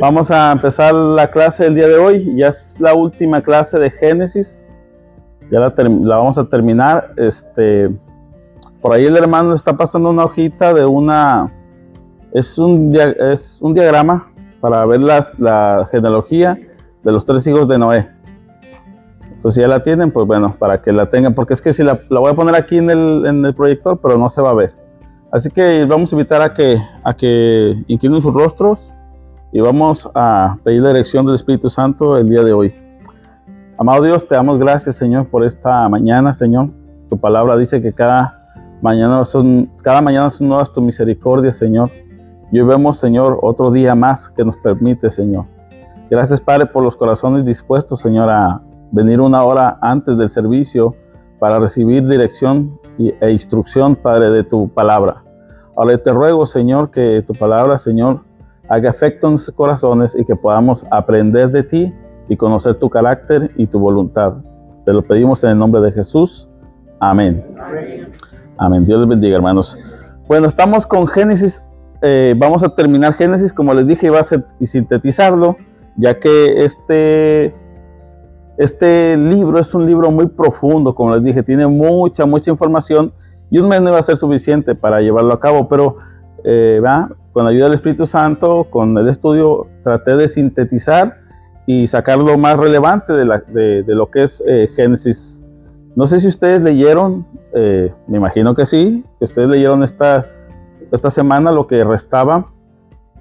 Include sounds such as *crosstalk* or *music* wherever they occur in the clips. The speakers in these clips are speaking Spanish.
Vamos a empezar la clase del día de hoy. Ya es la última clase de Génesis. Ya la, vamos a terminar. Este, por ahí el hermano está pasando una hojita de una. Es un, es un diagrama para ver las, la genealogía de los tres hijos de Noé. Entonces, si ya la tienen, pues bueno, para que la tengan, porque es que si la, la voy a poner aquí en el, en el, proyector, pero no se va a ver. Así que vamos a invitar a que, a que inclinen sus rostros y vamos a pedir la dirección del Espíritu Santo el día de hoy. Amado Dios, te damos gracias, Señor, por esta mañana, Señor. Tu palabra dice que cada mañana son, cada mañana son nuevas tu misericordia, Señor. Y hoy vemos, Señor, otro día más que nos permite, Señor. Gracias, Padre, por los corazones dispuestos, Señor, a venir una hora antes del servicio para recibir dirección e instrucción, Padre, de tu palabra. Ahora te ruego, Señor, que tu palabra, Señor, haga efecto en nuestros corazones y que podamos aprender de ti y conocer tu carácter y tu voluntad. Te lo pedimos en el nombre de Jesús. Amén. Amén. Dios les bendiga, hermanos. Bueno, estamos con Génesis. Eh, vamos a terminar Génesis, como les dije, iba a ser, y sintetizarlo, ya que este, este libro es un libro muy profundo, como les dije, tiene mucha, mucha información y un mes no iba a ser suficiente para llevarlo a cabo, pero eh, con la ayuda del Espíritu Santo, con el estudio, traté de sintetizar y sacar lo más relevante de, lo que es eh, Génesis. No sé si ustedes leyeron, eh, me imagino que sí, que ustedes leyeron esta, esta semana lo que restaba.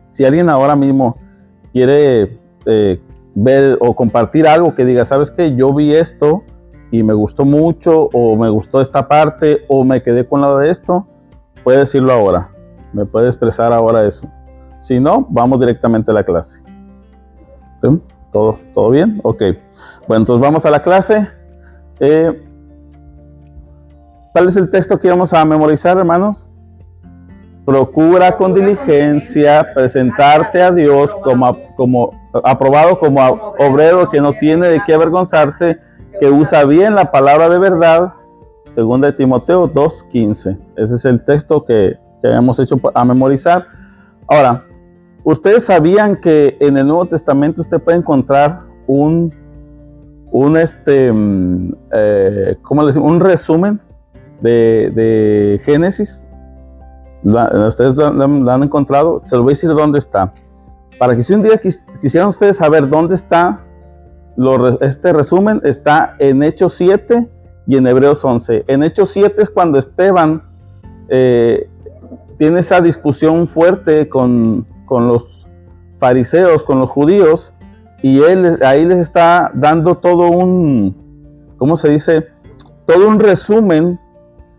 Si alguien ahora mismo quiere ver o compartir algo que diga, sabes que yo vi esto y me gustó mucho o me gustó esta parte o me quedé con la de esto, puede decirlo ahora me puede expresar ahora eso. Si no, vamos directamente a la clase. ¿Todo, ¿Todo bien? Ok. Bueno, entonces vamos a la clase. Eh, ¿Cuál es el texto que vamos a memorizar, hermanos? Procura con diligencia presentarte a Dios como, como aprobado como obrero que no tiene de qué avergonzarse, que usa bien la palabra de verdad. Según de Timoteo 2.15. Ese es el texto que que hemos hecho a memorizar. Ahora, ustedes sabían que en el Nuevo Testamento usted puede encontrar un, un este, mm, eh, ¿cómo le? Un resumen de, Génesis. ustedes lo, han encontrado. Se lo voy a decir dónde está. Para que si un día quisieran ustedes saber dónde está, este resumen está en Hechos 7 y en Hebreos 11. En Hechos 7 es cuando Esteban eh, tiene esa discusión fuerte con, los fariseos, con los judíos, y él ahí les está dando todo un, ¿cómo se dice? Todo un resumen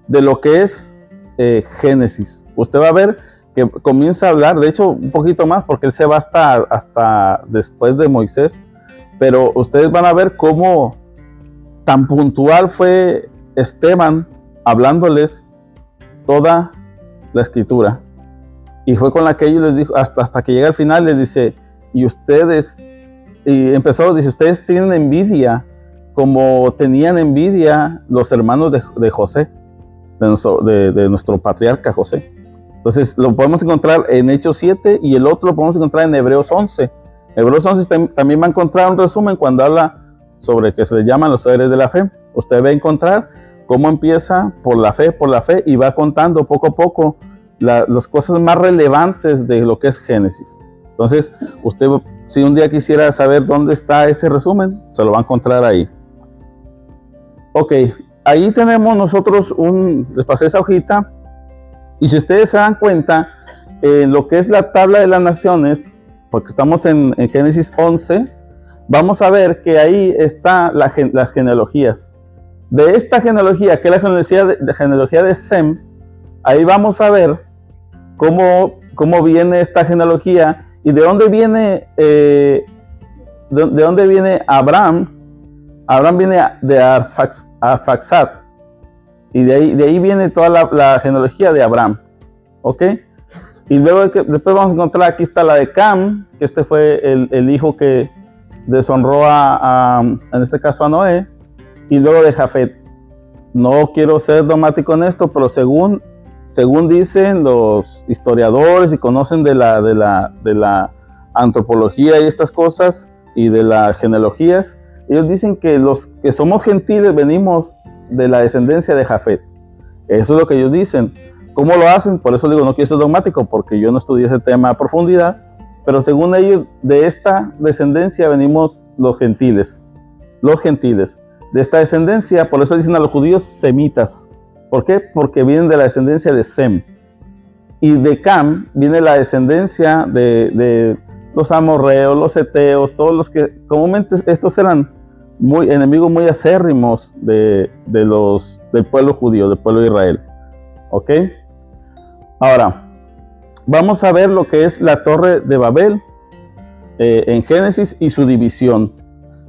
de lo que es eh, Génesis. Usted va a ver que comienza a hablar, de hecho un poquito más, porque él se va hasta, hasta después de Moisés, pero ustedes van a ver cómo tan puntual fue Esteban hablándoles toda la escritura. Y fue con la que ellos les dijo, hasta, hasta que llega al final, les dice, y ustedes, y empezó, dice, ustedes tienen envidia como tenían envidia los hermanos de, José, de nuestro, de, nuestro patriarca José. Entonces lo podemos encontrar en Hechos 7 y el otro lo podemos encontrar en Hebreos 11. Hebreos 11 también va a encontrar un resumen cuando habla sobre que se le llaman los seres de la fe. Usted va a encontrar cómo empieza por la fe, por la fe, y va contando poco a poco las cosas más relevantes de lo que es Génesis. Entonces, usted, si un día quisiera saber dónde está ese resumen, se lo va a encontrar ahí. Ok, ahí tenemos nosotros un, les pasé esa hojita, y si ustedes se dan cuenta, en lo que es la tabla de las naciones, porque estamos en, Génesis 11, vamos a ver que ahí está las genealogías. De esta genealogía, que es la genealogía de, genealogía de Sem, ahí vamos a ver cómo, cómo viene esta genealogía y de dónde viene, eh, de, dónde viene Abraham. Abraham viene de Arfaxad. Y de ahí, de ahí viene toda la, genealogía de Abraham. ¿Ok? Y luego después vamos a encontrar, aquí está la de Cam, que este fue el, hijo que deshonró a, en este caso a Noé y luego de Jafet. No quiero ser dogmático en esto, pero según, según dicen los historiadores y conocen de la, de la, de la antropología y estas cosas y de las genealogías, ellos dicen que los que somos gentiles venimos de la descendencia de Jafet. Eso es lo que ellos dicen. ¿Cómo lo hacen? Por eso digo, no quiero ser dogmático, porque yo no estudié ese tema a profundidad, pero según ellos, de esta descendencia venimos los gentiles. Los gentiles. De esta descendencia, por eso dicen a los judíos semitas. ¿Por qué? Porque vienen de la descendencia de Sem. Y de Cam viene la descendencia de, los amorreos, los eteos, todos los que comúnmente estos eran muy enemigos muy acérrimos de, los, del pueblo judío, del pueblo de Israel. ¿Ok? Ahora, vamos a ver lo que es la torre de Babel eh, en Génesis y su división.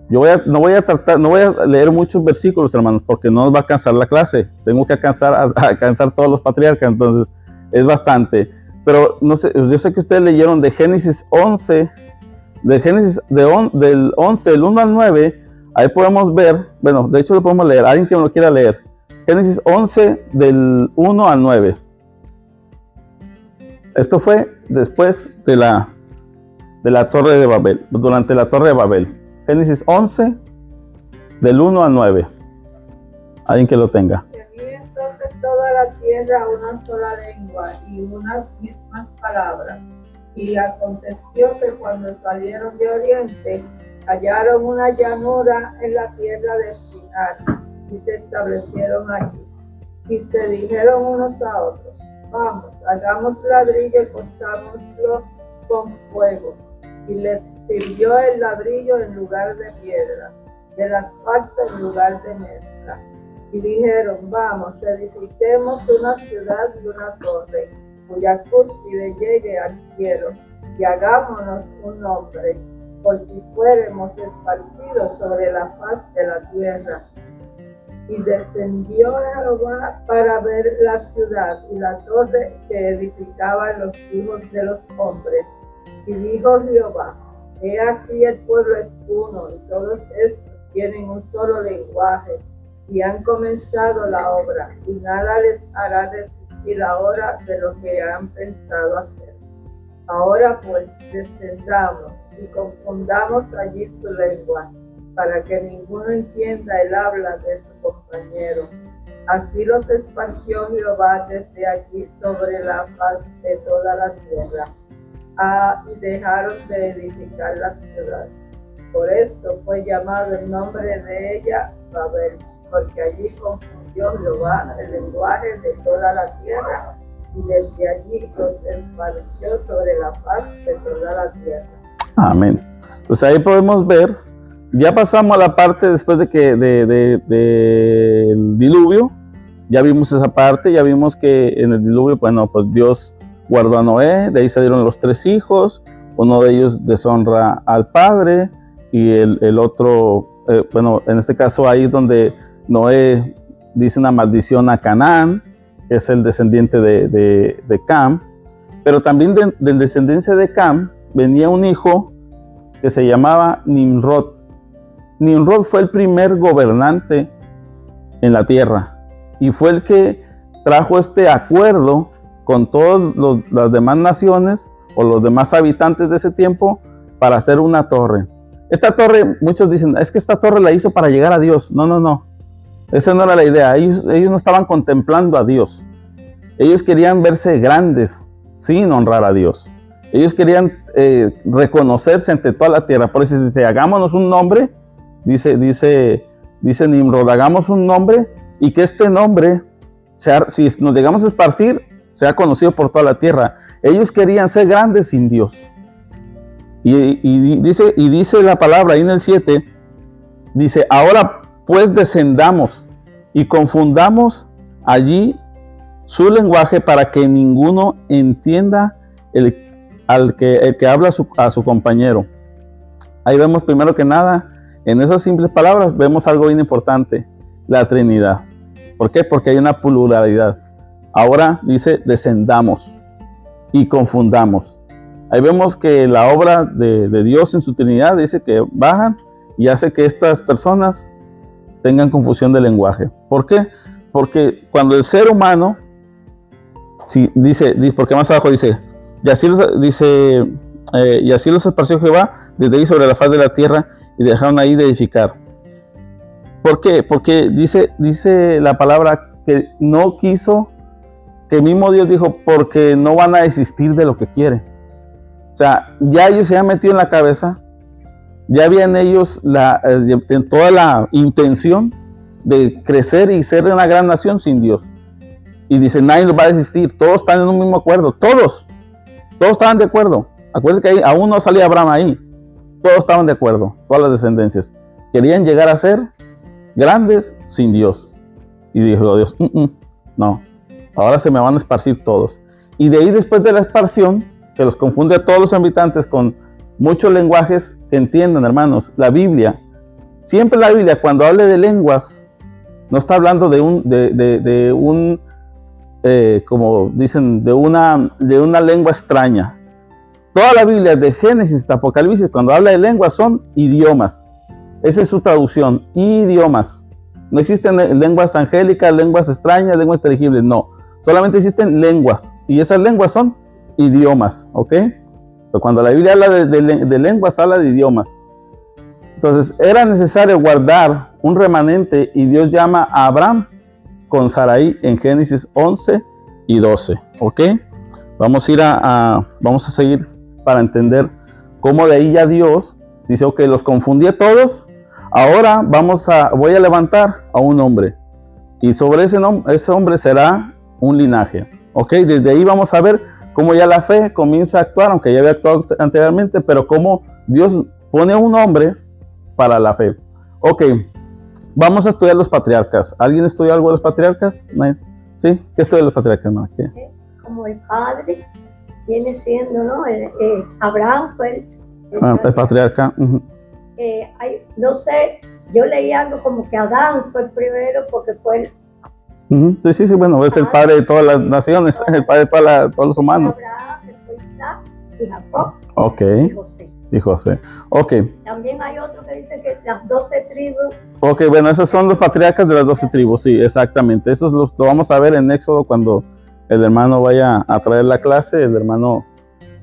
Yo voy a, no voy a tratar, no voy a leer muchos versículos, hermanos, porque no nos va a alcanzar la clase. Tengo que alcanzar a, alcanzar todos los patriarcas, entonces es bastante. Pero yo sé que ustedes leyeron de Génesis 11, de Génesis de del 11, el 1 al 9, ahí podemos ver, bueno, de hecho lo podemos leer, alguien que no lo quiera leer. Génesis 11 del 1 al 9. Esto fue después de la, de la torre de Babel, durante la torre de Babel. Génesis 11, del 1 al 9. Alguien que lo tenga. Entonces toda la tierra una sola lengua y unas mismas palabras. Y aconteció que cuando salieron de oriente, hallaron una llanura en la tierra de Sinar y se establecieron allí. Y se dijeron unos a otros, vamos, hagamos ladrillo y cosámoslo con fuego. Y les sirvió el ladrillo en lugar de piedra, el asfalto en lugar de mezcla. Y dijeron, vamos, edifiquemos una ciudad y una torre, cuya cúspide llegue al cielo, y hagámonos un nombre, por si fuéramos esparcidos sobre la faz de la tierra. Y descendió Jehová para ver la ciudad y la torre que edificaban los hijos de los hombres. Y dijo Jehová, He aquí el pueblo es uno y todos estos tienen un solo lenguaje y han comenzado la obra y nada les hará desistir ahora de lo que han pensado hacer. Ahora pues descendamos y confundamos allí su lengua para que ninguno entienda el habla de su compañero. Así los esparció Jehová desde aquí sobre la faz de toda la tierra y dejaron de edificar la ciudad. Por esto fue llamado el nombre de ella Babel, porque allí confundió Jehová el lenguaje de toda la tierra y desde allí los esparció sobre la paz de toda la tierra. Amén. Entonces ahí podemos ver, ya pasamos a la parte después de que del de, diluvio, ya vimos esa parte, ya vimos que en el diluvio, bueno, pues Dios guardó a Noé, de ahí salieron los tres hijos, uno de ellos deshonra al padre y el, otro, eh, bueno, en este caso ahí es donde Noé dice una maldición a Canaán, que es el descendiente de, de, Cam, pero también de, de, descendencia de Cam venía un hijo que se llamaba Nimrod. Nimrod fue el primer gobernante en la tierra y fue el que trajo este acuerdo con todas las demás naciones o los demás habitantes de ese tiempo para hacer una torre. Esta torre, muchos dicen, es que esta torre la hizo para llegar a Dios. No, no, no. Esa no era la idea. Ellos, no estaban contemplando a Dios. Ellos querían verse grandes sin honrar a Dios. Ellos querían eh, reconocerse ante toda la tierra. Por eso dice, hagámonos un nombre, dice, dice, dice Nimrod, hagamos un nombre y que este nombre, sea, si nos llegamos a esparcir, ha conocido por toda la tierra. Ellos querían ser grandes sin Dios. Y, dice, y dice la palabra ahí en el 7, dice, ahora pues descendamos y confundamos allí su lenguaje para que ninguno entienda el, al que, el que habla a su compañero. Ahí vemos primero que nada, en esas simples palabras vemos algo bien importante, la Trinidad. ¿Por qué? Porque hay una pluralidad. Ahora dice, descendamos y confundamos. Ahí vemos que la obra de, Dios en su Trinidad dice que bajan y hace que estas personas tengan confusión de lenguaje. ¿Por qué? Porque cuando el ser humano, si dice, porque más abajo dice, y así dice, eh, y así los esparció Jehová desde ahí sobre la faz de la tierra y dejaron ahí de edificar. ¿Por qué? Porque dice, dice la palabra que no quiso, que mismo Dios dijo, porque no van a desistir de lo que quieren. O sea, ya ellos se han metido en la cabeza, ya habían ellos la, eh, toda la intención de crecer y ser una gran nación sin Dios. Y dice, nadie los va a desistir, todos están en un mismo acuerdo, todos, todos estaban de acuerdo. Acuérdense que ahí, aún no salía Abraham ahí, todos estaban de acuerdo, todas las descendencias. Querían llegar a ser grandes sin Dios. Y dijo Dios, mm, mm, no, ahora se me van a esparcir todos. Y de ahí después de la esparción, que los confunde a todos los habitantes con muchos lenguajes que entiendan, hermanos, la Biblia, siempre la Biblia cuando hable de lenguas, no está hablando de un, de, un eh, como dicen, de una, de una lengua extraña. Toda la Biblia, de Génesis hasta Apocalipsis, cuando habla de lenguas, son idiomas. Esa es su traducción, idiomas. No existen lenguas angélicas, lenguas extrañas, lenguas inteligibles, no. Solamente existen lenguas. Y esas lenguas son idiomas, ¿ok? Cuando la Biblia habla de, lenguas, habla de idiomas. Entonces, era necesario guardar un remanente y Dios llama a Abraham con Sarai en Génesis 11 y 12, ¿ok? Vamos a ir a, vamos a seguir para entender cómo de ahí ya Dios dice, ok, los confundí a todos, Ahora vamos a, voy a levantar a un hombre y sobre ese, ese hombre será un linaje. Ok, desde ahí vamos a ver cómo ya la fe comienza a actuar, aunque ya había actuado anteriormente, pero cómo Dios pone a un hombre para la fe. Ok, vamos a estudiar los patriarcas. ¿Alguien estudió algo de los patriarcas? ¿Sí? ¿Qué estudia los patriarcas? Como el padre viene siendo, ¿no? Eh, Abraham fue el, ah, patriarca hay, no sé, yo leí algo como que Adán fue el primero porque fue el... Sí, sí, bueno, es el padre de todas las naciones, el padre de todos los humanos. Abraham, Isaac y Jacob. Ok. Y José. Y José. Ok. También hay otro que dice que las doce tribus. Ok, bueno, esos son los patriarcas de las doce tribus, sí, exactamente. Eso lo vamos a ver en Éxodo cuando el hermano vaya a traer la clase, el hermano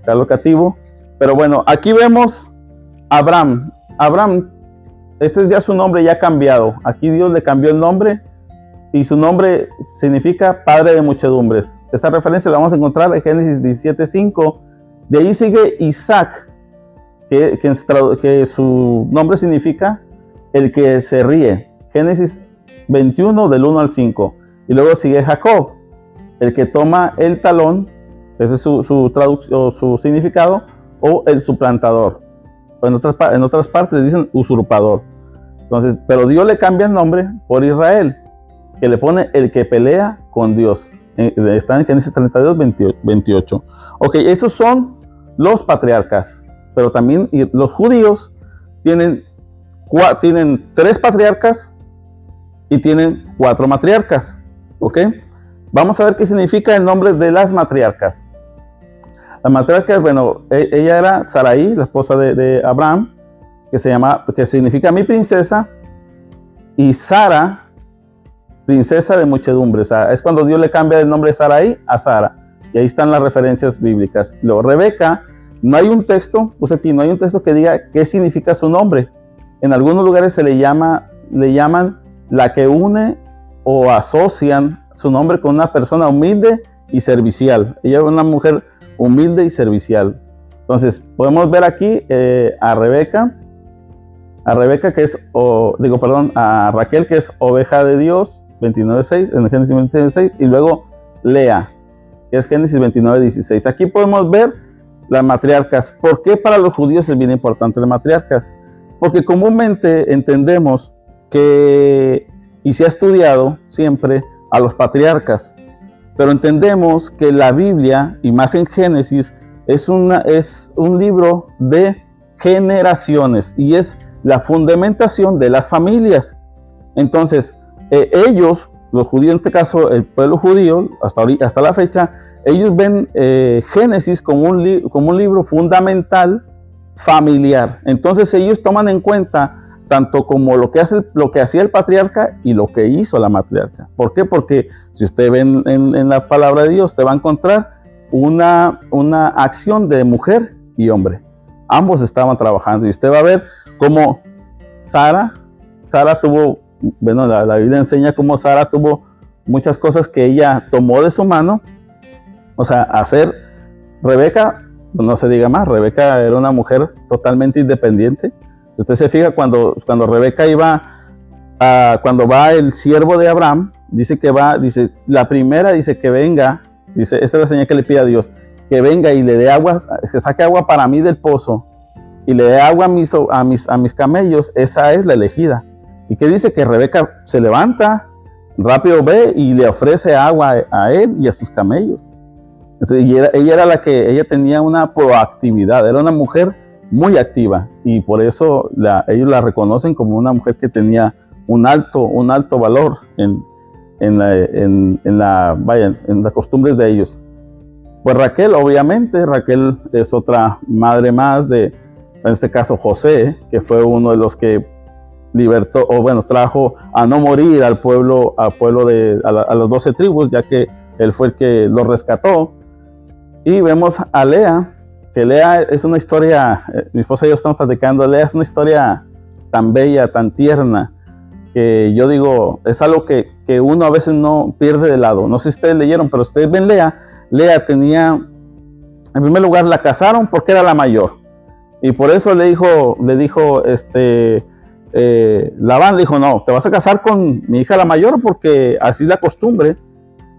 Carlos Cativo. Pero bueno, aquí vemos Abraham, Abraham, este es ya su nombre ya cambiado. Aquí Dios le cambió el nombre y su nombre significa Padre de Muchedumbres. Esta referencia la vamos a encontrar en Génesis 17.5. De ahí sigue Isaac, que, su nombre significa el que se ríe. Génesis 21 del 1 al 5. Y luego sigue Jacob, el que toma el talón, ese es su, su traducción, su significado, o el suplantador en otras, en otras partes dicen usurpador. Entonces, pero Dios le cambia el nombre por Israel, que le pone el que pelea con Dios. Eh, está en Génesis 32, 28. Ok, esos son los patriarcas, pero también los judíos tienen, tienen tres patriarcas y tienen cuatro matriarcas. Ok, vamos a ver qué significa el nombre de las matriarcas. La matriarca, bueno, e, ella era Sarai, la esposa de, Abraham, que, se llama, que significa mi princesa, y Sara, princesa de muchedumbre. O sea, es cuando Dios le cambia el nombre de Sarai a Sara. Y ahí están las referencias bíblicas. Luego, Rebeca, no hay un texto, puse aquí, no hay un texto que diga qué significa su nombre. En algunos lugares se le llama, le llaman la que une o asocian su nombre con una persona humilde y servicial. Ella es una mujer humilde y servicial. Entonces, podemos ver aquí eh, a Rebeca, a Rebeca que es, o, digo, perdón, a Raquel que es oveja de Dios, 29.6, en Génesis 29.6, y luego Lea, que es Génesis 29.16. Aquí podemos ver las matriarcas. ¿Por qué para los judíos es bien importante las matriarcas? Porque comúnmente entendemos que, y se ha estudiado siempre, a los patriarcas, pero entendemos que la Biblia, y más en Génesis, es, una, es un libro de generaciones y es la fundamentación de las familias. Entonces, eh, ellos, los judíos, en este caso el pueblo judío, hasta, hasta la fecha, ellos ven eh, Génesis como un, como un libro fundamental familiar. Entonces ellos toman en cuenta tanto como lo que, hace, lo que hacía el patriarca y lo que hizo la matriarca. ¿Por qué? Porque si usted ve en, la palabra de Dios, te va a encontrar una, una acción de mujer y hombre. Ambos estaban trabajando y usted va a ver cómo Sara, Sara tuvo, bueno, la, la Biblia enseña cómo Sara tuvo muchas cosas que ella tomó de su mano, o sea, hacer, Rebeca, no se diga más, Rebeca era una mujer totalmente independiente. Usted se fija cuando, cuando Rebeca iba, a, cuando va el siervo de Abraham, dice que va, dice, la primera dice que venga, dice, esta es la señal que le pide a Dios, que venga y le dé agua, que saque agua para mí del pozo y le dé agua a mis, a mis, a mis camellos, esa es la elegida. Y que dice que Rebeca se levanta, rápido ve y le ofrece agua a él y a sus camellos. ella era la que, ella tenía una proactividad, era una mujer muy activa y por eso ellos la reconocen como una mujer que tenía un alto, un alto valor en, en, la, en, la, vaya, en las costumbres de ellos. Pues Raquel, obviamente, Raquel es otra madre más de, en este caso José, que fue uno de los que libertó, o bueno, trajo a no morir al pueblo, al pueblo de, a, a las doce tribus, ya que él fue el que lo rescató. Y vemos a Lea, que Lea es una historia, eh, mi esposa y yo estamos platicando, Lea es una historia tan bella, tan tierna, que yo digo, es algo que, que uno a veces no pierde de lado. No sé si ustedes leyeron, pero ustedes ven Lea, Lea tenía, en primer lugar, la casaron porque era la mayor. Y por eso le dijo, le dijo, este, eh, Labán dijo, no, te vas a casar con mi hija la mayor porque así es la costumbre.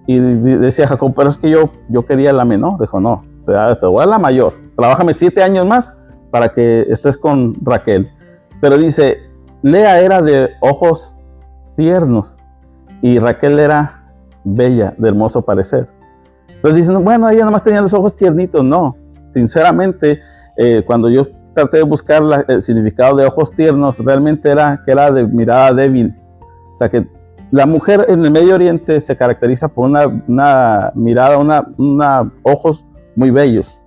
Y decía Jacob, pero es que yo, yo quería la menor. Dijo, no, te, voy a la mayor. Trabájame siete años más para que estés con Raquel. Pero dice, Lea era de ojos tiernos y Raquel era bella, de hermoso parecer. Entonces dicen, bueno, ella nomás tenía los ojos tiernitos. No, sinceramente, eh, cuando yo traté de buscar el significado de ojos tiernos, realmente era que era de mirada débil. O sea que la mujer en el Medio Oriente se caracteriza por una, una mirada, una, una, ojos muy bellos.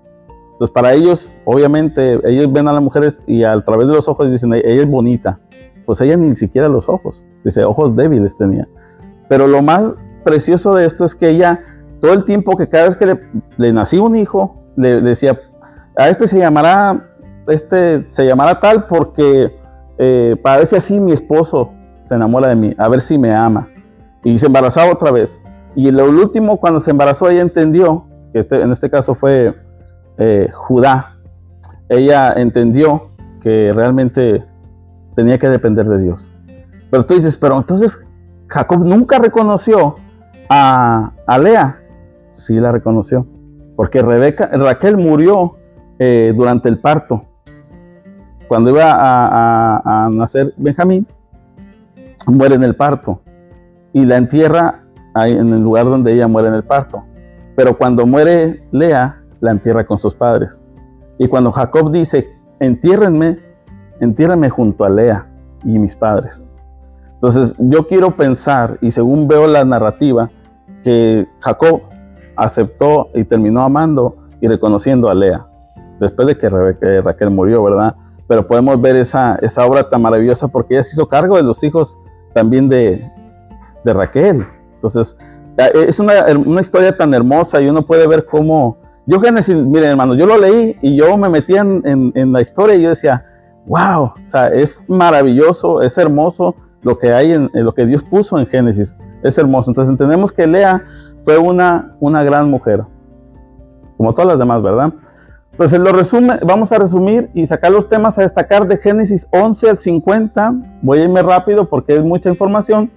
Entonces para ellos, obviamente, ellos ven a las mujeres y a través de los ojos dicen, ella es bonita. Pues ella ni siquiera los ojos, dice, ojos débiles tenía. Pero lo más precioso de esto es que ella, todo el tiempo que cada vez que le, le nacía un hijo, le decía, a este se llamará este se llamará tal porque eh, para ver si así mi esposo se enamora de mí, a ver si me ama. Y se embarazaba otra vez. Y lo último, cuando se embarazó, ella entendió, que este, en este caso fue eh, Judá, ella entendió que realmente tenía que depender de Dios. Pero tú dices, pero entonces Jacob nunca reconoció a, a Lea. Sí la reconoció, porque Rebeca, Raquel murió eh, durante el parto cuando iba a, nacer Benjamín, muere en el parto y la entierra en el lugar donde ella muere en el parto. Pero cuando muere Lea, la entierra con sus padres. Y cuando Jacob dice, entiérrenme, entiérrenme junto a Lea y mis padres. Entonces yo quiero pensar, y según veo la narrativa, que Jacob aceptó y terminó amando y reconociendo a Lea, después de que Raquel murió, ¿verdad? Pero podemos ver esa, esa obra tan maravillosa porque ella se hizo cargo de los hijos también de, de Raquel. Entonces, es una, una, historia tan hermosa y uno puede ver cómo... Yo Génesis, miren hermano, yo lo leí y yo me metí en, en, la historia y yo decía, wow, o sea, es maravilloso, es hermoso lo que hay en, en, lo que Dios puso en Génesis, es hermoso. Entonces entendemos que Lea fue una, una gran mujer, como todas las demás, ¿verdad? Entonces lo resume, vamos a resumir y sacar los temas a destacar de Génesis 11 al 50. Voy a irme rápido porque es mucha información.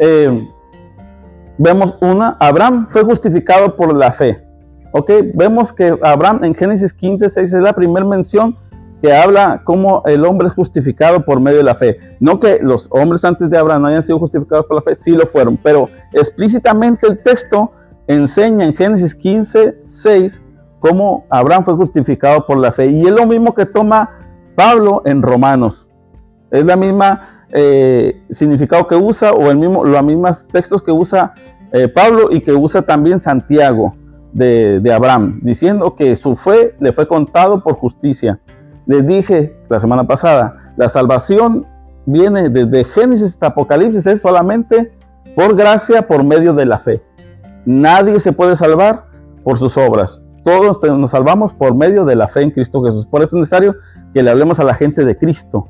Eh, vemos una, Abraham fue justificado por la fe. Ok, vemos que Abraham en Génesis 15, 6 es la primera mención que habla cómo el hombre es justificado por medio de la fe. No que los hombres antes de Abraham no hayan sido justificados por la fe, sí lo fueron, pero explícitamente el texto enseña en Génesis 15, 6 cómo Abraham fue justificado por la fe. Y es lo mismo que toma Pablo en Romanos. Es la misma eh, significado que usa o el mismo, los mismos textos que usa eh, Pablo y que usa también Santiago de, de, Abraham, diciendo que su fe le fue contado por justicia. Les dije la semana pasada, la salvación viene desde Génesis hasta Apocalipsis, es solamente por gracia, por medio de la fe. Nadie se puede salvar por sus obras todos nos salvamos por medio de la fe en Cristo Jesús. Por eso es necesario que le hablemos a la gente de Cristo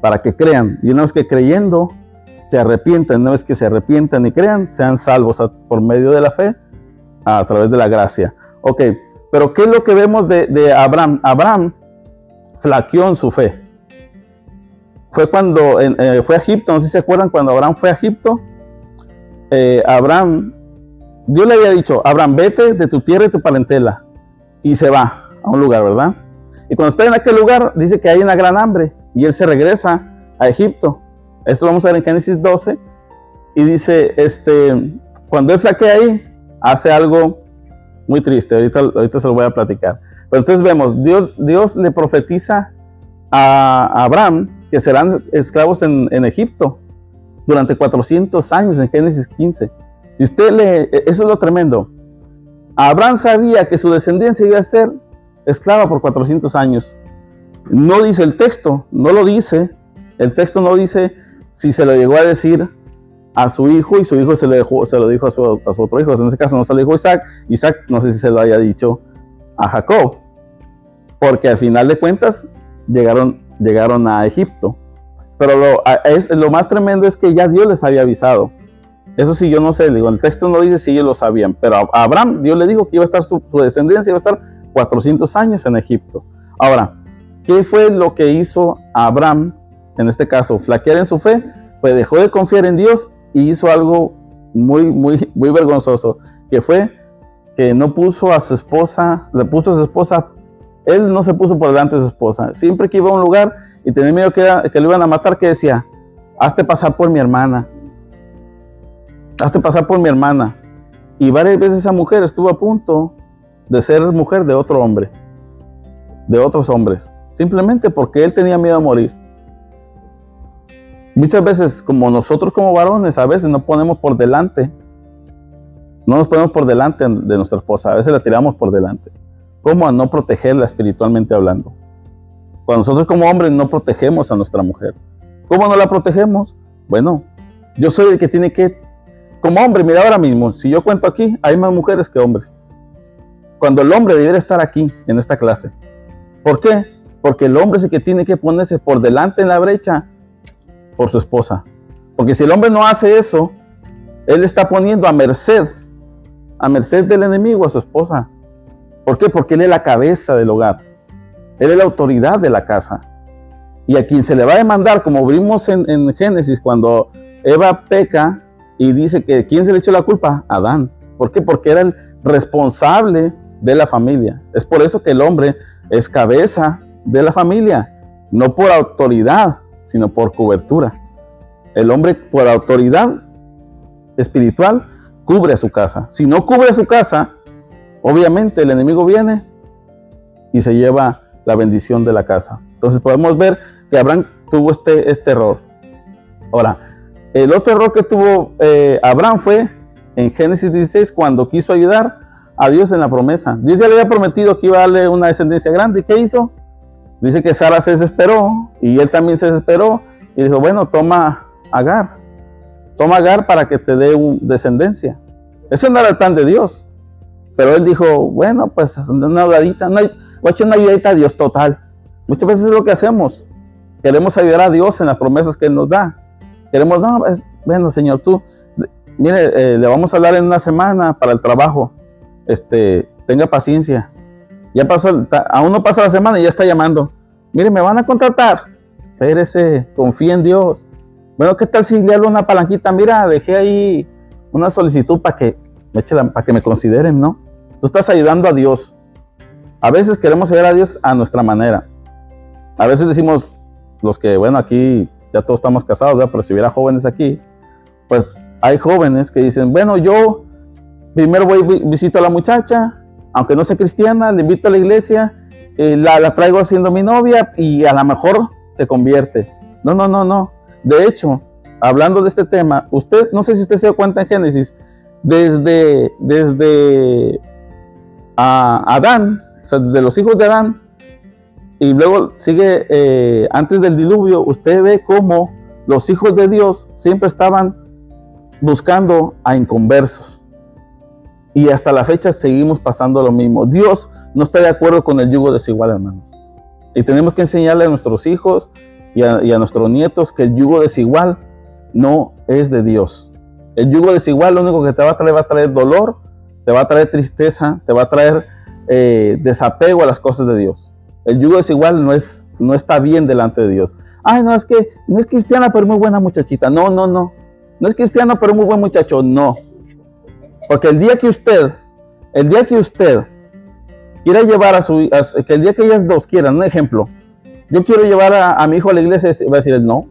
para que crean. Y una vez que creyendo se arrepientan, una vez que se arrepientan y crean, sean salvos por medio de la fe a través de la gracia. Ok, pero ¿qué es lo que vemos de, Abraham? Abraham flaqueó en su fe. Fue cuando eh, fue a Egipto, no sé si se acuerdan, cuando Abraham fue a Egipto, eh, Abraham, Dios le había dicho, Abraham, vete de tu tierra y tu parentela. Y se va a un lugar, ¿verdad? Y cuando está en aquel lugar, dice que hay una gran hambre y él se regresa a Egipto. Eso vamos a ver en Génesis 12. Y dice, este, cuando él flaquea ahí, hace algo muy triste. Ahorita, ahorita se lo voy a platicar. Pero entonces vemos, Dios, Dios le profetiza a Abraham que serán esclavos en, Egipto durante 400 años en Génesis 15. Si usted lee, eso es lo tremendo. Abraham sabía que su descendencia iba a ser esclava por 400 años. No dice el texto, no lo dice. El texto no dice si se lo llegó a decir a su hijo y su hijo se, le se lo dijo a su, otro hijo. En ese caso no se lo dijo Isaac. Isaac no sé si se lo haya dicho a Jacob. Porque al final de cuentas llegaron, llegaron a Egipto. Pero lo, es, lo más tremendo es que ya Dios les había avisado. Eso sí, yo no sé, digo, el texto no dice si ellos lo sabían, pero a Abraham Dios le dijo que iba a estar su, descendencia, iba a estar 400 años en Egipto. Ahora, ¿qué fue lo que hizo Abraham, en este caso, flaquear en su fe? Pues dejó de confiar en Dios y hizo algo muy, muy, muy vergonzoso, que fue que no puso a su esposa, le puso a su esposa, él no se puso por delante de su esposa. Siempre que iba a un lugar y tenía miedo que, que lo iban a matar, que decía, hazte pasar por mi hermana, hazte pasar por mi hermana. Y varias veces esa mujer estuvo a punto de ser mujer de otro hombre, de otros hombres, simplemente porque él tenía miedo a morir. Muchas veces, como nosotros como varones, a veces nos ponemos por delante, no nos ponemos por delante de nuestra esposa, a veces la tiramos por delante. ¿Cómo a no protegerla espiritualmente hablando? Cuando nosotros como hombres no protegemos a nuestra mujer. ¿Cómo no la protegemos? Bueno, yo soy el que tiene que, como hombre, mira ahora mismo, si yo cuento aquí, hay más mujeres que hombres cuando el hombre debería estar aquí en esta clase. ¿Por qué? Porque el hombre es el que tiene que ponerse por delante en la brecha por su esposa. Porque si el hombre no hace eso, él está poniendo a merced, a merced del enemigo a su esposa. ¿Por qué? Porque él es la cabeza del hogar. Él es la autoridad de la casa. Y a quien se le va a demandar, como vimos en, en Génesis, cuando Eva peca y dice que ¿quién se le echó la culpa? Adán. ¿Por qué? Porque era el responsable de la familia. Es por eso que el hombre es cabeza de la familia, no por autoridad, sino por cobertura. El hombre por autoridad espiritual cubre su casa. Si no cubre su casa, obviamente el enemigo viene y se lleva la bendición de la casa. Entonces podemos ver que Abraham tuvo este, este error. Ahora, el otro error que tuvo eh, Abraham fue en Génesis 16 cuando quiso ayudar a Dios en la promesa. Dios ya le había prometido que iba a darle una descendencia grande. ¿Y qué hizo? Dice que Sara se desesperó y él también se desesperó y dijo, bueno, toma Agar. Toma Agar para que te dé una descendencia. Ese no era el plan de Dios. Pero él dijo, bueno, pues una ayudadita, no hay, voy a echar una ayudadita a Dios total. Muchas veces es lo que hacemos. Queremos ayudar a Dios en las promesas que Él nos da. Queremos, no, pues, bueno, Señor, tú, mire, eh, le vamos a hablar en una semana para el trabajo este, tenga paciencia. Ya pasó, aún no pasa la semana y ya está llamando. Mire, me van a contratar. Espérese, confíe en Dios. Bueno, ¿qué tal si le hablo una palanquita? Mira, dejé ahí una solicitud para que me para que me consideren, ¿no? Tú estás ayudando a Dios. A veces queremos ayudar a Dios a nuestra manera. A veces decimos, los que, bueno, aquí ya todos estamos casados, pero si hubiera jóvenes aquí, pues hay jóvenes que dicen, bueno, yo primero voy visito a la muchacha, aunque no sea cristiana, le invito a la iglesia, eh, la, traigo haciendo mi novia y a lo mejor se convierte. No, no, no, no. De hecho, hablando de este tema, usted, no sé si usted se dio cuenta en Génesis, desde, desde Adán, o sea, desde los hijos de Adán, y luego sigue eh, antes del diluvio, usted ve cómo los hijos de Dios siempre estaban buscando a inconversos Y hasta la fecha seguimos pasando lo mismo. Dios no está de acuerdo con el yugo desigual, hermanos. Y tenemos que enseñarle a nuestros hijos y a, y a nuestros nietos que el yugo desigual no es de Dios. El yugo desigual lo único que te va a traer va a traer dolor, te va a traer tristeza, te va a traer eh, desapego a las cosas de Dios. El yugo desigual no, es, no está bien delante de Dios. Ay, no, es que no es cristiana, pero muy buena muchachita. No, no, no. No es cristiano, pero muy buen muchacho. No. Porque el día que usted, el día que usted quiera llevar a su, a- que el día que ellas dos quieran, un ejemplo, yo quiero llevar a, a mi hijo a la iglesia, va a decir él no.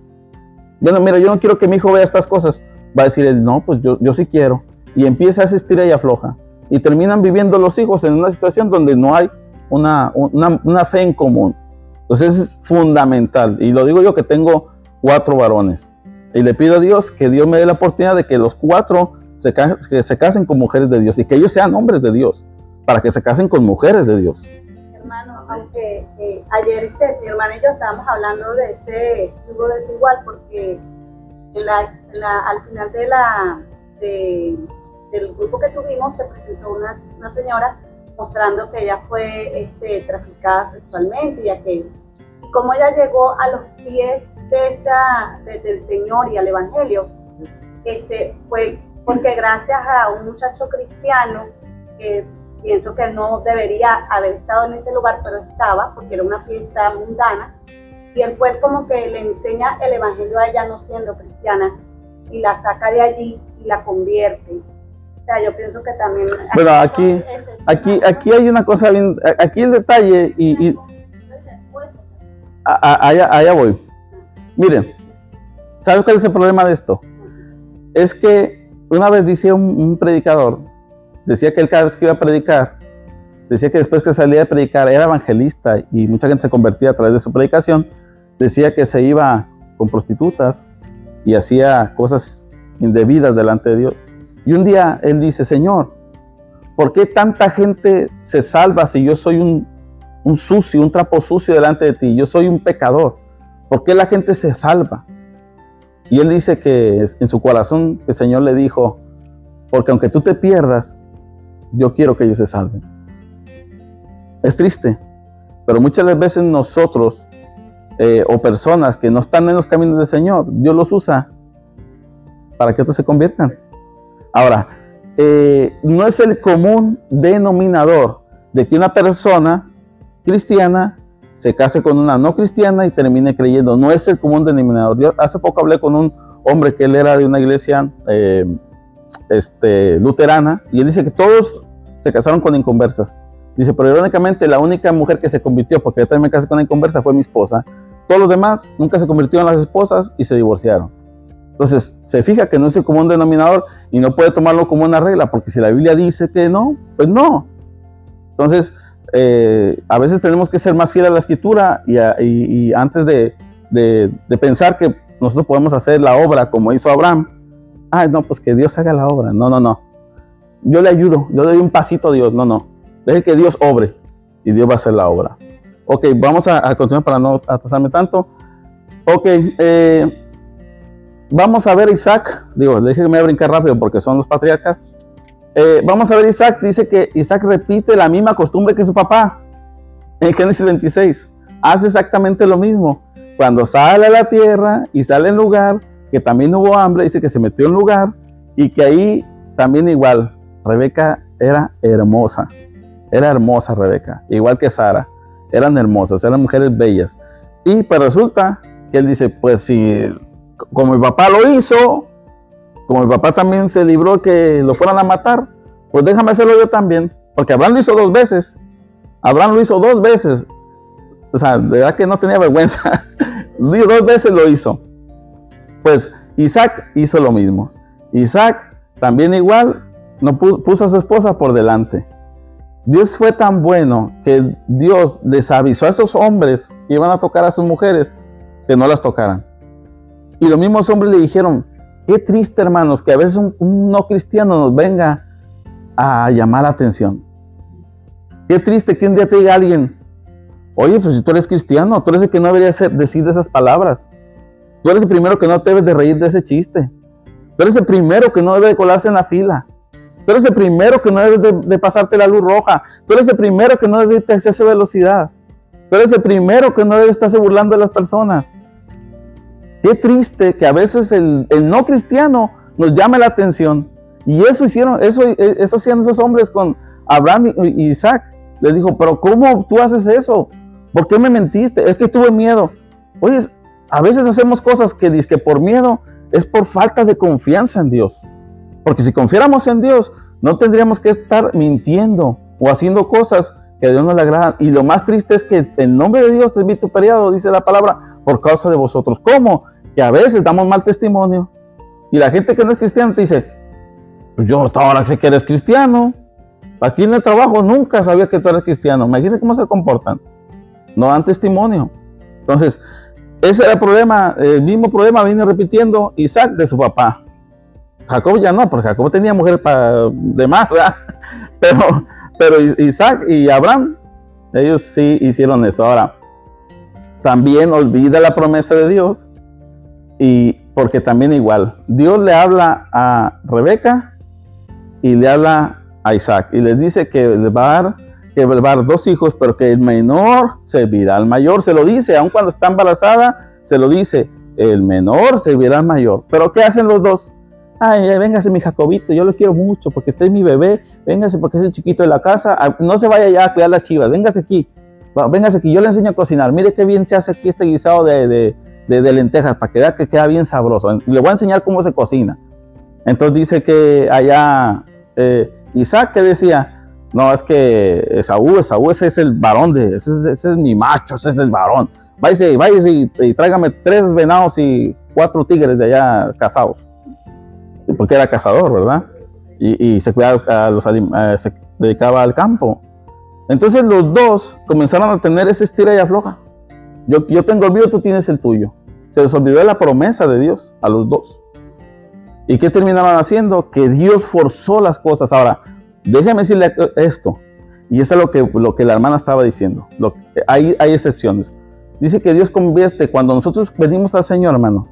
Bueno, mira, yo no quiero que mi hijo vea estas cosas. Va a decir él, no, pues yo, yo sí quiero. Y empieza a asistir y afloja. Y terminan viviendo los hijos en una situación donde no hay una, una, una fe en común. Entonces es fundamental. Y lo digo yo que tengo cuatro varones. Y le pido a Dios que Dios me dé la oportunidad de que los cuatro se, que se casen con mujeres de Dios y que ellos sean hombres de Dios, para que se casen con mujeres de Dios. hermano, aunque eh, ayer este, mi hermana y yo estábamos hablando de ese yugo desigual, porque la, la- al final de la, de- del grupo que tuvimos se presentó una, una señora mostrando que ella fue este, traficada sexualmente y aquello. Y como ella llegó a los pies de esa, de- del Señor y al Evangelio, este, fue porque gracias a un muchacho cristiano que pienso que no debería haber estado en ese lugar, pero estaba, porque era una fiesta mundana, y él fue como que le enseña el evangelio a ella no siendo cristiana, y la saca de allí y la convierte. Sea, yo pienso que también... Bueno, eso aquí-. Aquí, aquí hay una cosa bien, aquí el detalle y, y a- a- allá, allá voy. Miren, ¿saben cuál es el problema de esto? Es que una vez decía un, un predicador, decía que él cada vez que iba a predicar, decía que después que salía de predicar era evangelista y mucha gente se convertía a través de su predicación, decía que se iba con prostitutas y hacía cosas indebidas delante de Dios. Y un día él dice, Señor, ¿por qué tanta gente se salva si yo soy un, un sucio, un trapo sucio delante de ti? Yo soy un pecador. ¿Por qué la gente se salva? Y él dice que en su corazón el Señor le dijo, porque aunque tú te pierdas, yo quiero que ellos se salven. Es triste, pero muchas veces nosotros eh, o personas que no están en los caminos del Señor, Dios los usa para que otros se conviertan. Ahora, eh, no es el común denominador de que una persona cristiana se case con una no cristiana y termine creyendo. No es el común denominador. Yo hace poco hablé con un hombre que él era de una iglesia eh, este, luterana y él dice que todos se casaron con inconversas. Dice, pero irónicamente la única mujer que se convirtió, porque yo también me casé con una fue mi esposa. Todos los demás nunca se convirtieron en las esposas y se divorciaron. Entonces, se fija que no es el común denominador y no puede tomarlo como una regla, porque si la Biblia dice que no, pues no. Entonces, eh, a veces tenemos que ser más fieles a la escritura y, antes de, pensar que nosotros podemos hacer la obra como hizo Abraham, ay, no, pues que Dios haga la obra. No, no, no. Yo le ayudo, yo le doy un pasito a Dios. No, no. Deje que Dios obre y Dios va a hacer la obra. Ok, vamos a, a continuar para no atrasarme tanto. Ok, eh, vamos a ver Isaac. Digo, a brincar rápido porque son los patriarcas. Eh, vamos a ver Isaac. Dice que Isaac repite la misma costumbre que su papá. En Génesis 26. Hace exactamente lo mismo. Cuando sale a la tierra y sale en lugar, que también hubo hambre, dice que se metió en lugar y que ahí también igual. Rebeca era hermosa. Era hermosa Rebeca, igual que Sara. Eran hermosas, eran mujeres bellas. Y pues resulta que él dice, pues si como mi papá lo hizo, como mi papá también se libró que lo fueran a matar, pues déjame hacerlo yo también. Porque Abraham lo hizo dos veces. Abraham lo hizo dos veces. O sea, de verdad que no tenía vergüenza. *laughs* Dos veces lo hizo. Pues Isaac hizo lo mismo. Isaac también igual no pu- puso a su esposa por delante. Dios fue tan bueno que Dios les avisó a esos hombres que iban a tocar a sus mujeres que no las tocaran. Y los mismos hombres le dijeron, qué triste hermanos, que a veces un, no cristiano nos venga a llamar la atención. Qué triste que un día te diga alguien, oye, pues si tú eres cristiano, tú eres el que no debería ser- decir esas palabras. Tú eres el primero que no te debes de reír de ese chiste. Tú eres el primero que no debe de colarse en la fila. Tú eres el primero que no debes de, pasarte la luz roja. Tú eres el primero que no debes de exceso de velocidad. Tú eres el primero que no debe estarse burlando de las personas. Qué triste que a veces el, no cristiano nos llame la atención. Y eso hicieron, eso, eso hacían esos hombres con Abraham y Isaac. Les dijo, pero ¿cómo tú haces eso? ¿Por qué me mentiste? Es que tuve miedo. Oye, a veces hacemos cosas que que por miedo es por falta de confianza en Dios. Porque si confiáramos en Dios, no tendríamos que estar mintiendo o haciendo cosas que a Dios no le agradan. Y lo más triste es que el nombre de Dios es vituperiado, dice la palabra, por causa de vosotros. ¿Cómo? Que a veces damos mal testimonio. Y la gente que no es cristiana te dice, pues yo hasta ahora sé que eres cristiano. Aquí en el trabajo nunca sabía que tú eres cristiano. Imagínate cómo se comportan. No dan testimonio. Entonces, ese era el problema. El mismo problema viene repitiendo Isaac de su papá. Jacob ya no, porque Jacob tenía mujer para de más, ¿verdad? *laughs* Pero, pero Isaac y Abraham, ellos sí hicieron eso. Ahora, también olvida la promesa de Dios y porque también igual, Dios le habla a Rebeca y le habla a Isaac y les dice que le va a dar, que dos hijos, pero que el menor servirá al mayor. Se lo dice, aun cuando está embarazada, se lo dice, el menor servirá al mayor. Pero ¿qué hacen los dos? Ay, véngase mi Jacobito, yo lo quiero mucho porque usted es mi bebé, véngase porque es el chiquito de la casa, ah, no se vaya ya a cuidar las chivas, véngase aquí, véngase aquí, yo le enseño a cocinar, mire qué bien se hace aquí este guisado de, de, lentejas para que vea que queda bien sabroso, le voy a enseñar cómo se cocina. Entonces dice que allá eh, Isaac que decía, no, es que Esaú, Esaú ese es el varón, de, ese, ese es mi macho, ese es el varón, váyase, váyase y, y tráigame tres venados y cuatro tigres de allá casados porque era cazador, ¿verdad? Y, se, cuidaba los, dedicaba al campo. Entonces los dos comenzaron a tener ese estira y afloja. Yo, tengo el mío, tú tienes el tuyo. Se les olvidó la promesa de Dios a los dos. ¿Y qué terminaban haciendo? Que Dios forzó las cosas. Ahora, déjeme decirle esto. Y eso es lo que, lo que la hermana estaba diciendo. Hay, hay excepciones. Dice que Dios convierte, cuando nosotros venimos al Señor, hermano,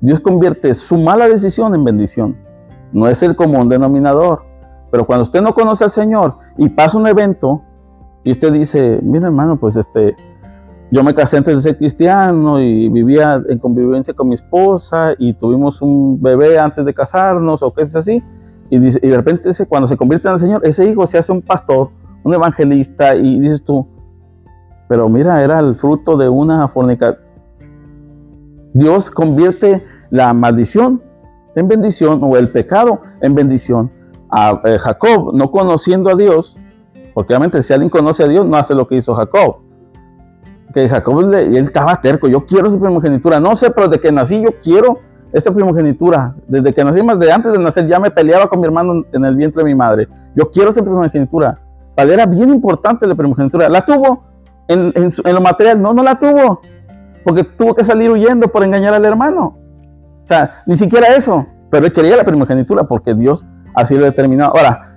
Dios convierte su mala decisión en bendición. No es el común denominador. Pero cuando usted no conoce al Señor y pasa un evento y usted dice, mira hermano, pues este, yo me casé antes de ser cristiano y vivía en convivencia con mi esposa y tuvimos un bebé antes de casarnos o cosas así. Y, dice, y de repente cuando se convierte en el Señor, ese hijo se hace un pastor, un evangelista y dices tú, pero mira, era el fruto de una fornicación Dios convierte la maldición en bendición o el pecado en bendición. A eh, Jacob, no conociendo a Dios, porque obviamente si alguien conoce a Dios, no hace lo que hizo Jacob. Que Jacob, él estaba terco, yo quiero esa primogenitura. No sé, pero desde que nací yo quiero esa primogenitura. Desde que nací, más de antes de nacer, ya me peleaba con mi hermano en el vientre de mi madre. Yo quiero esa primogenitura. Era bien importante la primogenitura. ¿La tuvo en, en lo material? No, no la tuvo porque tuvo que salir huyendo por engañar al hermano. O sea, ni siquiera eso, pero él quería la primogenitura porque Dios así lo determinó. Ahora,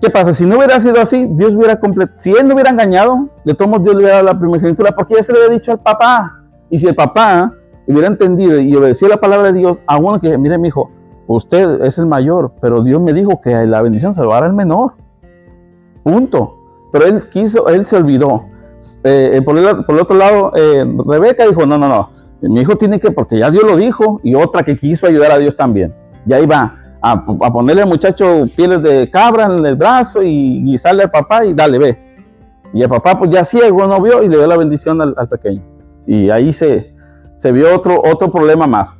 ¿qué pasa? Si no hubiera sido así, Dios hubiera completado, si él no hubiera engañado, de todos Dios le hubiera dado la primogenitura porque ya se le había dicho al papá. Y si el papá hubiera entendido y obedecido la palabra de Dios, a uno que, mire, mi hijo, usted es el mayor, pero Dios me dijo que la bendición dar al menor. Punto. Pero él quiso, él se olvidó. Eh, por, el, otro lado, eh, Rebeca dijo, no, no, no, mi hijo tiene que, porque ya Dios lo dijo, y otra que quiso ayudar a Dios también. Y ahí va, a, ponerle al muchacho pieles de cabra en el brazo y guisarle al papá y dale, ve. Y el papá pues ya ciego no vio y le dio la bendición al, pequeño. Y ahí se, se vio otro, otro problema más.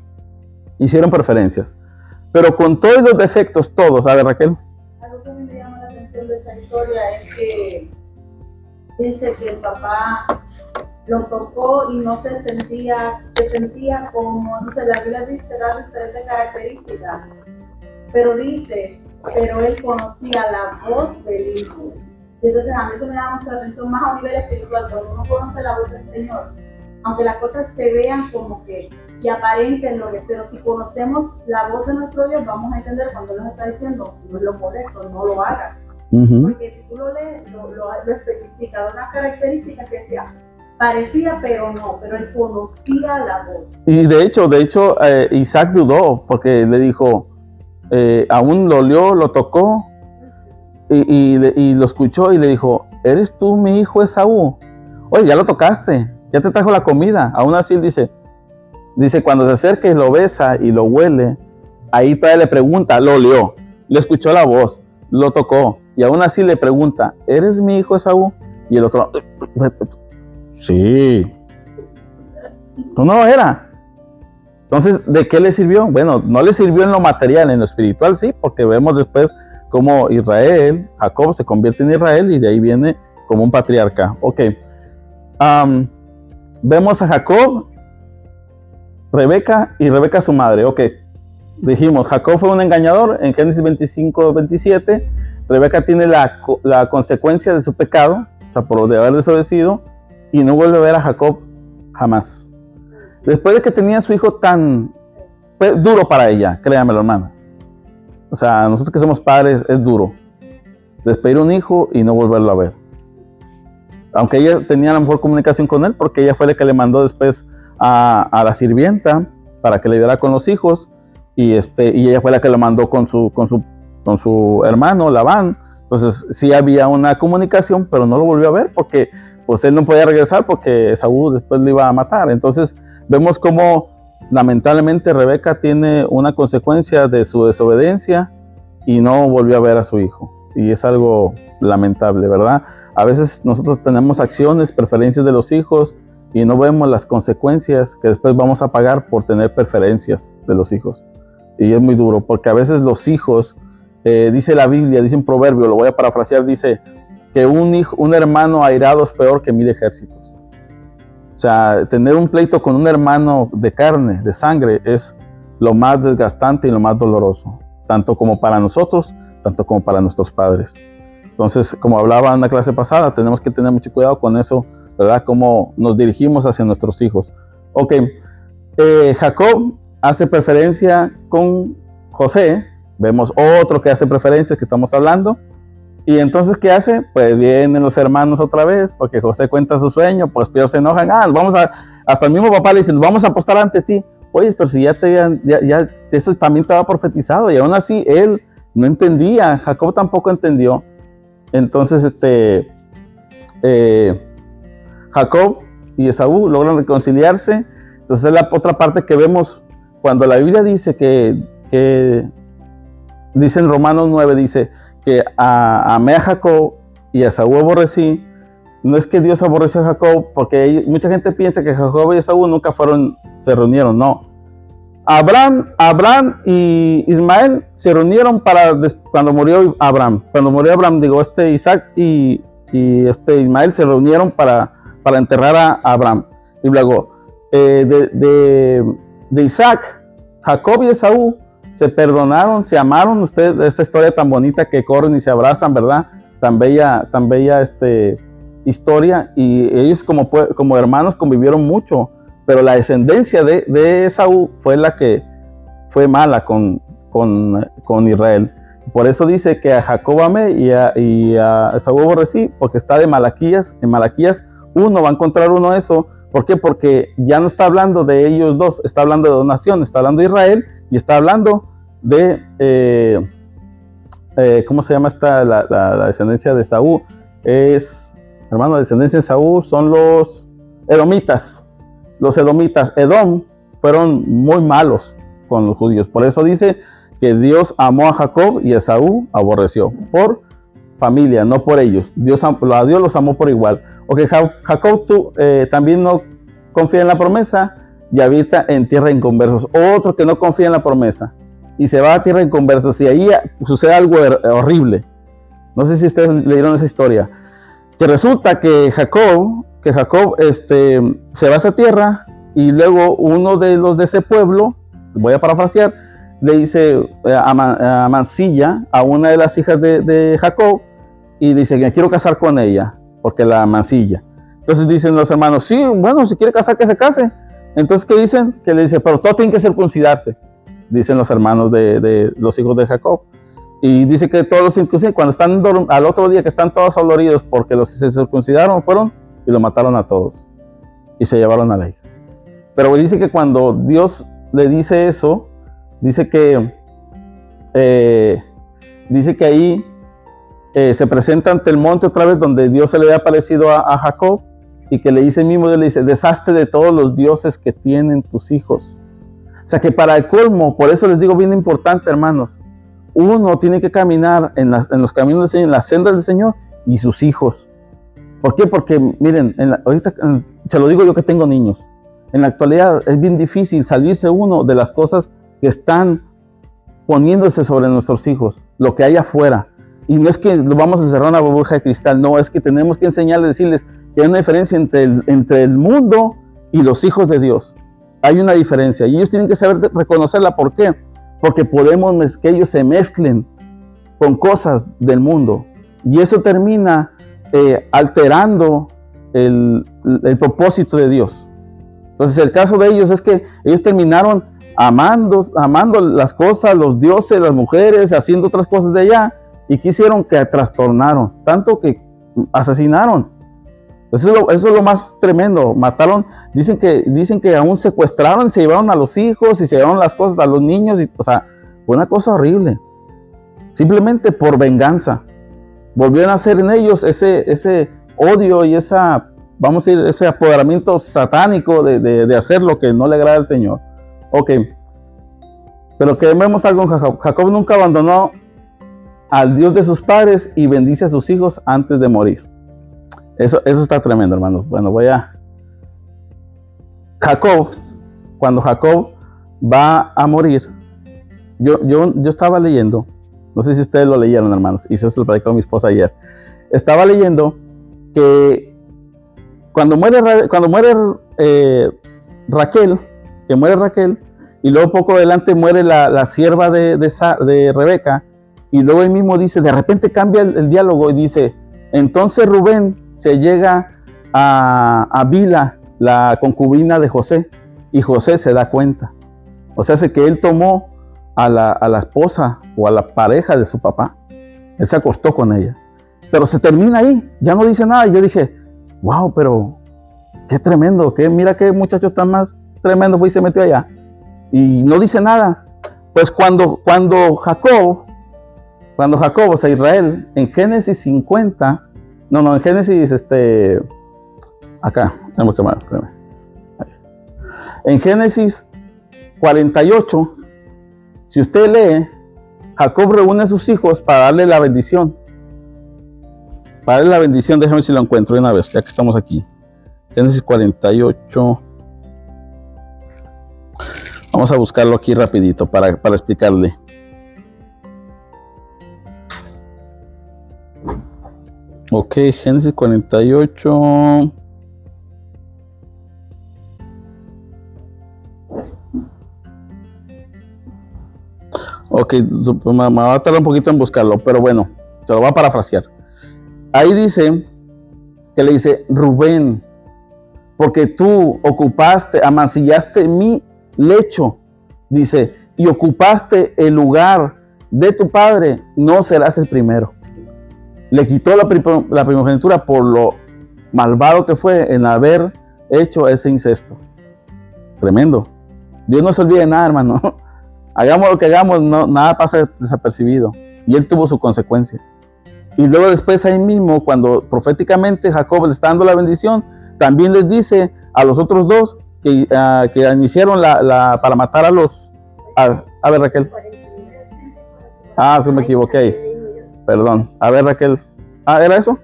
Hicieron preferencias. Pero con todos los defectos, todos, a ver Raquel. Algo que me llama la atención de esa historia es que dice que el papá lo tocó y no se sentía, se sentía como, no sé, la Biblia dice, da diferentes características, pero dice, pero él conocía la voz del Hijo. Y entonces a mí eso me llama mucha atención más a nivel espiritual, cuando uno conoce la voz del Señor, aunque las cosas se vean como que y aparenten lo que, pero si conocemos la voz de nuestro Dios, vamos a entender cuando nos está diciendo, no es lo correcto, no lo hagas porque si tú lo lees, lo, lo, especifica, una característica que sea parecía, pero no, pero él conocía la voz. Y de hecho, de hecho, eh, Isaac dudó, porque le dijo, eh, aún lo olió, lo tocó, y, y lo escuchó y le dijo, ¿eres tú mi hijo Esaú? Oye, ya lo tocaste, ya te trajo la comida. Aún así él dice, dice, cuando se acerca y lo besa y lo huele, ahí todavía le pregunta, lo olió, le escuchó la voz, lo tocó, y aún así le pregunta, ¿eres mi hijo Esaú? Y el otro, sí, tú no era. Entonces, ¿de qué le sirvió? Bueno, no le sirvió en lo material, en lo espiritual sí, porque vemos después cómo Israel, Jacob se convierte en Israel y de ahí viene como un patriarca. Ok. Vemos a Jacob, Rebeca y Rebeca su madre. Ok. Dijimos, Jacob fue un engañador en Génesis 25, 27. Rebeca tiene la, la consecuencia de su pecado, o sea, por de haber desobedecido, y no vuelve a ver a Jacob jamás. Después de que tenía su hijo tan duro para ella, créamelo, hermana. O sea, nosotros que somos padres es duro. Despedir un hijo y no volverlo a ver. Aunque ella tenía la mejor comunicación con él, porque ella fue la que le mandó después a, a la sirvienta para que le ayudara con los hijos. Y, este, y ella fue la que lo mandó con su, con su, con su hermano, Labán. Entonces sí había una comunicación, pero no lo volvió a ver porque pues él no podía regresar porque Saúl después le iba a matar. Entonces vemos cómo lamentablemente Rebeca tiene una consecuencia de su desobediencia y no volvió a ver a su hijo. Y es algo lamentable, ¿verdad? A veces nosotros tenemos acciones, preferencias de los hijos y no vemos las consecuencias que después vamos a pagar por tener preferencias de los hijos. Y es muy duro, porque a veces los hijos, eh, dice la Biblia, dice un proverbio, lo voy a parafrasear, dice que un, hermano airado es peor que mil ejércitos. O sea, tener un pleito con un hermano de carne, de sangre, es lo más desgastante y lo más doloroso, tanto como para nosotros, tanto como para nuestros padres. Entonces, como hablaba en la clase pasada, tenemos que tener mucho cuidado con eso, ¿verdad? Cómo nos dirigimos hacia nuestros hijos. Ok, eh, Jacob hace preferencia con José, vemos otro que hace preferencia que estamos hablando, y entonces, ¿qué hace? Pues vienen los hermanos otra vez, porque José cuenta su sueño, pues pero se enojan, ah, vamos a, hasta el mismo papá le dicen, vamos a apostar ante ti. Oye, pero si ya te, ya, ya, eso también estaba profetizado, y aún así él no entendía, Jacob tampoco entendió. Entonces, este, eh, Jacob y Esaú logran reconciliarse. Entonces, es la otra parte que vemos cuando la Biblia dice que, que dice en Romanos 9, dice que a, amé a Jacob y a Esaú aborrecí. No es que Dios aborreció a Jacob, porque mucha gente piensa que Jacob y Esaú nunca fueron, se reunieron, no. Abraham, Abraham y Ismael se reunieron para cuando murió Abraham. Cuando murió Abraham, digo, este Isaac y, y este Ismael se reunieron para, para enterrar a Abraham. Y luego, eh, de, de- de Isaac, Jacob y Esaú se perdonaron, se amaron. Ustedes, esta historia tan bonita que corren y se abrazan, ¿verdad? Tan bella, tan bella este, historia. Y ellos como, como hermanos convivieron mucho pero la descendencia de, de Esaú fue la que fue mala con, con, con Israel. Por eso dice que a Jacob amé y a, y a Esaú aborrecí, porque está de Malaquías. En Malaquías uno va a encontrar uno eso. ¿Por qué? Porque ya no está hablando de ellos dos, está hablando de dos naciones, está hablando de Israel y está hablando de, eh, eh, ¿cómo se llama esta, la, descendencia de Esaú? Es, hermano, la descendencia de Esaú son los edomitas los edomitas, Edom, fueron muy malos con los judíos. Por eso dice que Dios amó a Jacob y a Esaú aborreció. Por familia, no por ellos. Dios, a Dios los amó por igual. Ok, Ja- Jacob tú, eh, también no confía en la promesa y habita en tierra inconversos. Otro que no confía en la promesa y se va a tierra inconversos. Y ahí sucede algo horrible. No sé si ustedes leyeron esa historia. Que resulta que Jacob, que Jacob este, se va a esa tierra y luego uno de los de ese pueblo, voy a parafrasear, le dice eh, a, Ma- a una de las hijas de, de Jacob, y dice que quiero casar con ella, porque la Mancilla. Entonces dicen los hermanos, sí, bueno, si quiere casar, que se case. Entonces, ¿qué dicen? Que le dice, pero todos tienen que circuncidarse, dicen los hermanos de, los hijos de Jacob. Y dice que todos los circuncidaron, cuando están al otro día que están todos doloridos porque los se circuncidaron fueron y lo mataron a todos. Y se llevaron a la hija. Pero dice que cuando Dios le dice eso, dice que, eh, dice que ahí eh, se presenta ante el monte otra vez donde Dios se le había aparecido a Jacob y que le dice mismo, Dios le dice, deshazte de todos los dioses que tienen tus hijos. O sea que para el colmo, por eso les digo bien importante, hermanos, uno tiene que caminar en, los caminos del Señor, en las sendas del Señor y sus hijos. ¿Por qué? Porque, miren, en la- ahorita se lo digo yo que tengo niños. En la actualidad es bien difícil salirse uno de las cosas que están poniéndose sobre nuestros hijos, lo que hay afuera. Y no es que lo vamos a cerrar una burbuja de cristal, no, es que tenemos que enseñarles, decirles hay una diferencia entre el, entre el mundo y los hijos de Dios. Hay una diferencia y ellos tienen que saber reconocerla. ¿Por qué? Porque podemos que ellos se mezclen con cosas del mundo. Y eso termina eh, alterando el, el propósito de Dios. Entonces el caso de ellos es que ellos terminaron amando, amando las cosas, los dioses, las mujeres, haciendo otras cosas de allá y quisieron que trastornaron, tanto que asesinaron. Eso es, lo, más tremendo. Mataron, dicen que, dicen que aún secuestraron, se llevaron a los hijos y se llevaron las cosas a los niños. Y, o sea, fue una cosa horrible. Simplemente por venganza. Volvieron a hacer en ellos ese, ese odio y esa, vamos a decir, ese apoderamiento satánico de, de- de hacer lo que no le agrada al Señor. Ok. Pero que vemos algo en Jacob. Jacob nunca abandonó al Dios de sus padres y bendice a sus hijos antes de morir. Eso, eso está tremendo, hermanos. Bueno, voy a... Jacob, cuando Jacob va a morir, yo, yo, yo estaba leyendo, no sé si ustedes lo leyeron, hermanos, y eso se lo platicó mi esposa ayer. Estaba leyendo que cuando muere, cuando muere eh, Raquel, que muere Raquel, y luego poco adelante muere la, la sierva de, de, Rebeca, y luego él mismo dice, de repente cambia el diálogo y dice, entonces Rubén se llega a, a Bila, la concubina de José, y José se da cuenta. O sea, hace que él tomó a la, a la esposa o a la pareja de su papá. Él se acostó con ella. Pero se termina ahí, ya no dice nada. Y yo dije, wow, pero qué tremendo, que mira qué muchacho tan más tremendo fue y se metió allá. Y no dice nada. Pues cuando, cuando Jacob, cuando Jacob, o sea, Israel, en Génesis 50, no, no, en Génesis, este, acá, tenemos que más. En Génesis 48, si usted lee, Jacob reúne a sus hijos para darle la bendición. Para darle la bendición, déjame si lo encuentro de una vez, ya que estamos aquí. Génesis 48. Vamos a buscarlo aquí rapidito para, para explicarle. Ok, Génesis 48. Ok, me, va a tardar un poquito en buscarlo, pero bueno, se lo voy a parafrasear. Ahí dice que le dice, Rubén, porque tú ocupaste, amancillaste mi lecho, dice, y ocupaste el lugar de tu padre, no serás el primero. Le quitó la, pri- la primogenitura por lo malvado que fue en haber hecho ese incesto. Tremendo. Dios no se olvide de nada, hermano. *laughs* Hagamos lo que hagamos, no, nada pasa desapercibido. Y él tuvo su consecuencia. Y luego después ahí mismo, cuando proféticamente Jacob le está dando la bendición, también les dice a los otros dos que, ah, iniciaron la- para matar a los... A, a ver, Raquel. Ah, que me equivoqué ahí. Perdón. A ver, Raquel. Ah, ¿era eso?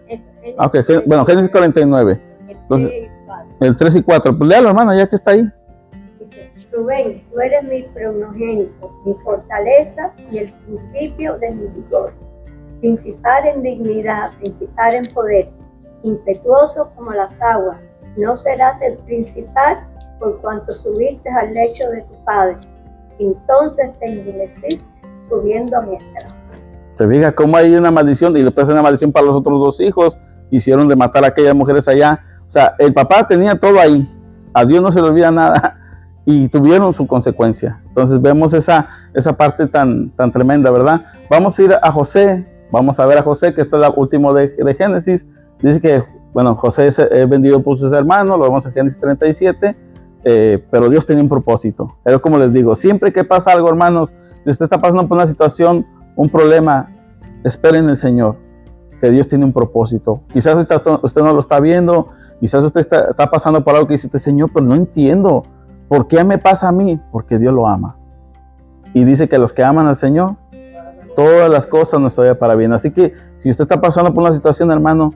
Ah, ok. Gé- Bueno, Génesis 49. Entonces- El 3 y 4. Pues léalo, hermano, ya que está ahí. Dice, Rubén, tú eres mi primogénito, mi fortaleza y el principio de mi vigor. Principal en dignidad, principal en poder, impetuoso como las aguas. No serás el principal por cuanto subiste al lecho de tu padre. Entonces te envileciste subiendo a mi estrado. Se fija cómo hay una maldición y después hay una maldición para los otros dos hijos. Hicieron de matar a aquellas mujeres allá. O sea, el papá tenía todo ahí. A Dios no se le olvida nada. *laughs* Y tuvieron su consecuencia. Entonces vemos esa, esa parte tan, tan tremenda, ¿verdad? Vamos a ir a José. Vamos a ver a José, que esto es el último de, de Génesis. Dice que, bueno, José es es vendido por sus hermanos. Lo vemos en Génesis 37. eh, pero Dios tenía un propósito. Pero como les digo, siempre que pasa algo, hermanos, si usted está pasando por una situación, un problema, espere en el Señor. que Dios tiene un propósito. Quizás usted, no lo está viendo, quizás usted está, pasando por algo que dice, Señor, pero no entiendo. ¿Por qué me pasa a mí? Porque Dios lo ama. Y dice que los que aman al Señor, todas las cosas nos vayan para bien. Así que si usted está pasando por una situación, hermano,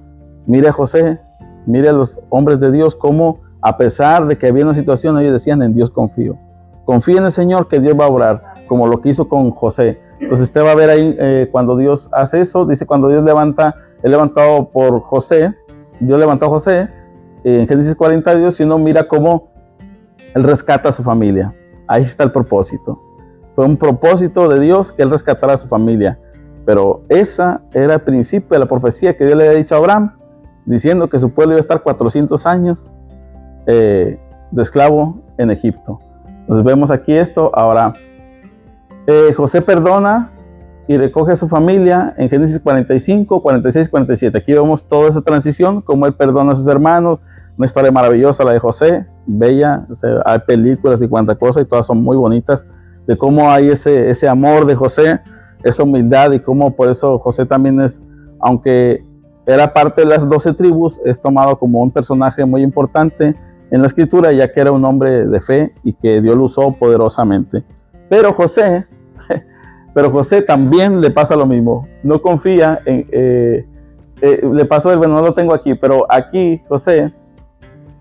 mire a José, mire a los hombres de Dios, como a pesar de que había una situación, ellos decían, en Dios confío. Confía en el Señor que Dios va a obrar, como lo que hizo con José. Entonces usted va a ver ahí eh, cuando Dios hace eso, dice cuando Dios levanta, he levantado por José, Dios levantó a José, eh, en Génesis 40 Dios, si uno mira cómo Él rescata a su familia. Ahí está el propósito. Fue un propósito de Dios que Él rescatara a su familia. Pero esa era el principio de la profecía que Dios le había dicho a Abraham, diciendo que su pueblo iba a estar 400 años eh, de esclavo en Egipto. Entonces vemos aquí esto. Ahora, eh, José perdona y recoge a su familia en Génesis 45, 46, 47. Aquí vemos toda esa transición, cómo él perdona a sus hermanos. Una historia maravillosa la de José, bella. hay películas y cuantas cosas y todas son muy bonitas de cómo hay ese, ese amor de José, esa humildad y cómo por eso José también es, aunque era parte de las doce tribus, es tomado como un personaje muy importante en la escritura, ya que era un hombre de fe y que Dios lo usó poderosamente. Pero José, *laughs* pero José también le pasa lo mismo, no confía en, eh, eh, le pasó, bueno, no lo tengo aquí, pero aquí José,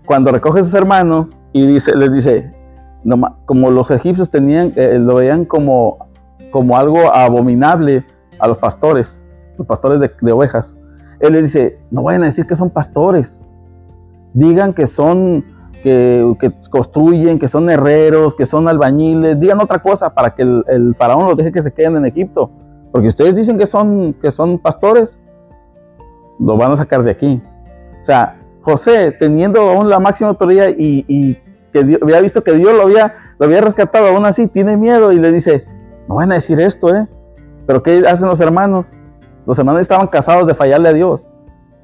cuando recoge a sus hermanos y dice, les dice, como los egipcios tenían, eh, lo veían como, como algo abominable a los pastores, los pastores de, ovejas. Él les dice, no vayan a decir que son pastores, digan que son, que, construyen, que son herreros, que son albañiles, digan otra cosa para que el, faraón los deje que se queden en Egipto. Porque ustedes dicen que son, que son pastores, lo van a sacar de aquí. O sea, José, teniendo aún la máxima autoridad y que había visto que Dios lo había, lo había rescatado, aún así tiene miedo y le dice, no van a decir esto, ¿eh? Pero ¿qué hacen los hermanos? Los hermanos estaban casados de fallarle a Dios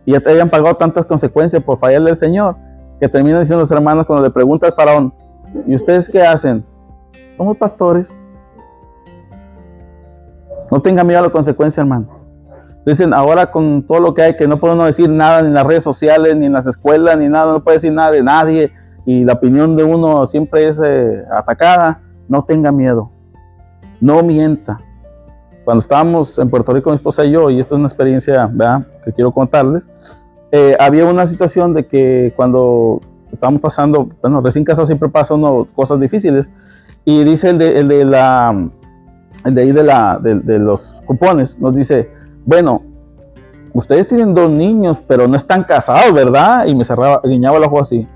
y ya te habían pagado tantas consecuencias por fallarle al Señor que terminan diciendo los hermanos cuando le pregunta al faraón, ¿y ustedes qué hacen? Somos pastores. No tenga miedo a la consecuencia, hermano. Dicen, ahora con todo lo que hay, que no podemos decir nada ni en las redes sociales, ni en las escuelas, ni nada, no puede decir nada de nadie, y la opinión de uno siempre es eh, atacada, no tenga miedo, no mienta. Cuando estábamos en Puerto Rico, mi esposa y yo, y esto es una experiencia que quiero contarles, eh, había una situación de que cuando estábamos pasando, bueno, recién casados siempre pasan cosas difíciles, y dice el de, el de la, el de ahí de, la, de, los cupones, nos dice, bueno, ustedes tienen dos niños, pero no están casados, ¿verdad? Y me cerraba, guiñaba el ojo así.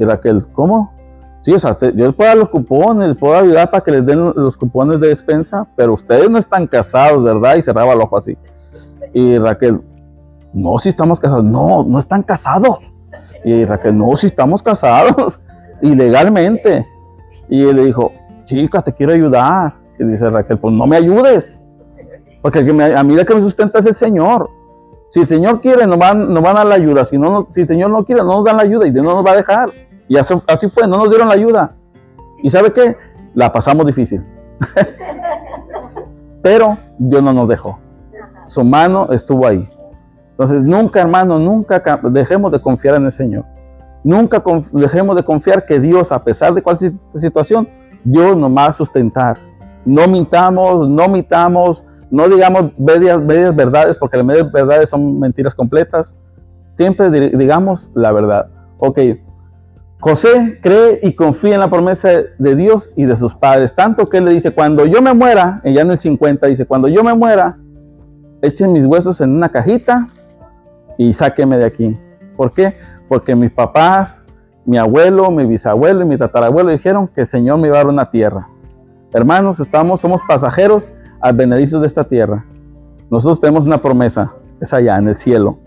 Y Raquel, ¿cómo? Sí, o sea, yo les puedo dar los cupones, puedo ayudar para que les den los cupones de despensa, pero ustedes no están casados, ¿verdad? Y cerraba el ojo así. Y Raquel, no, si estamos casados. No, no están casados. Y Raquel, no, si estamos casados, *laughs* ilegalmente. Y él le dijo, chica, te quiero ayudar. Y dice Raquel, pues no me ayudes, porque a mí la que me sustenta es el Señor. Si el Señor quiere, nos van, nos van a dar la ayuda. Si, no, si el Señor no quiere, no nos dan la ayuda y no nos va a dejar. Y así, fue, no nos dieron la ayuda. ¿Y sabe qué? La pasamos difícil. *laughs* Pero Dios no nos dejó. Su mano estuvo ahí. Entonces, nunca, hermano, nunca dejemos de confiar en el Señor. Nunca dejemos de confiar que Dios, a pesar de cualquier situación, Dios nos va a sustentar. No mintamos, no mitamos, no digamos medias, verdades, porque las medias verdades son mentiras completas. Siempre digamos la verdad. Ok, José cree y confía en la promesa de Dios y de sus padres, tanto que él le dice, cuando yo me muera, ya en el 50 dice, cuando yo me muera, echen mis huesos en una cajita y sáqueme de aquí. ¿Por qué? Porque mis papás, mi abuelo, mi bisabuelo y mi tatarabuelo dijeron que el Señor me iba a dar una tierra. Hermanos, estamos, somos pasajeros benedictos de esta tierra. Nosotros tenemos una promesa, es allá en el cielo.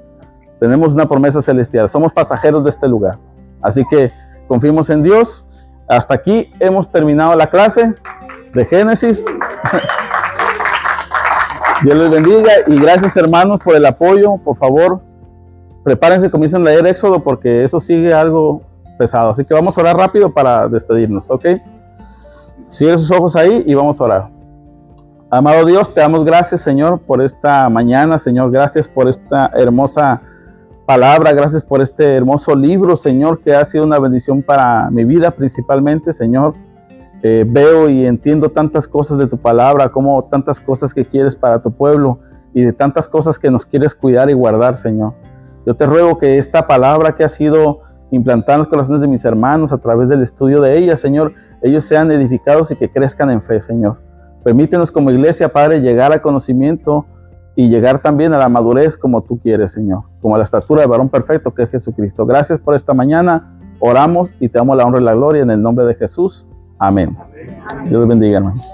Tenemos una promesa celestial, somos pasajeros de este lugar. Así que confiemos en Dios. Hasta aquí hemos terminado la clase de Génesis. *laughs* Dios les bendiga y gracias hermanos por el apoyo. Por favor, prepárense, comiencen a leer Éxodo porque eso sigue algo pesado. Así que vamos a orar rápido para despedirnos, ¿ok? Cierren sus ojos ahí y vamos a orar. Amado Dios, te damos gracias, Señor, por esta mañana, Señor. Gracias por esta hermosa palabra. Gracias por este hermoso libro, Señor, que ha sido una bendición para mi vida principalmente, Señor. Eh, veo y entiendo tantas cosas de tu palabra, como tantas cosas que quieres para tu pueblo y de tantas cosas que nos quieres cuidar y guardar, Señor. Yo te ruego que esta palabra que ha sido implantada en los corazones de mis hermanos a través del estudio de ella, Señor, ellos sean edificados y que crezcan en fe, Señor. Permítenos como iglesia, Padre, llegar al conocimiento y llegar también a la madurez como tú quieres, Señor, como a la estatura de varón perfecto que es Jesucristo. Gracias por esta mañana. Oramos y te damos la honra y la gloria en el nombre de Jesús. Amén. Dios bendiga, hermanos.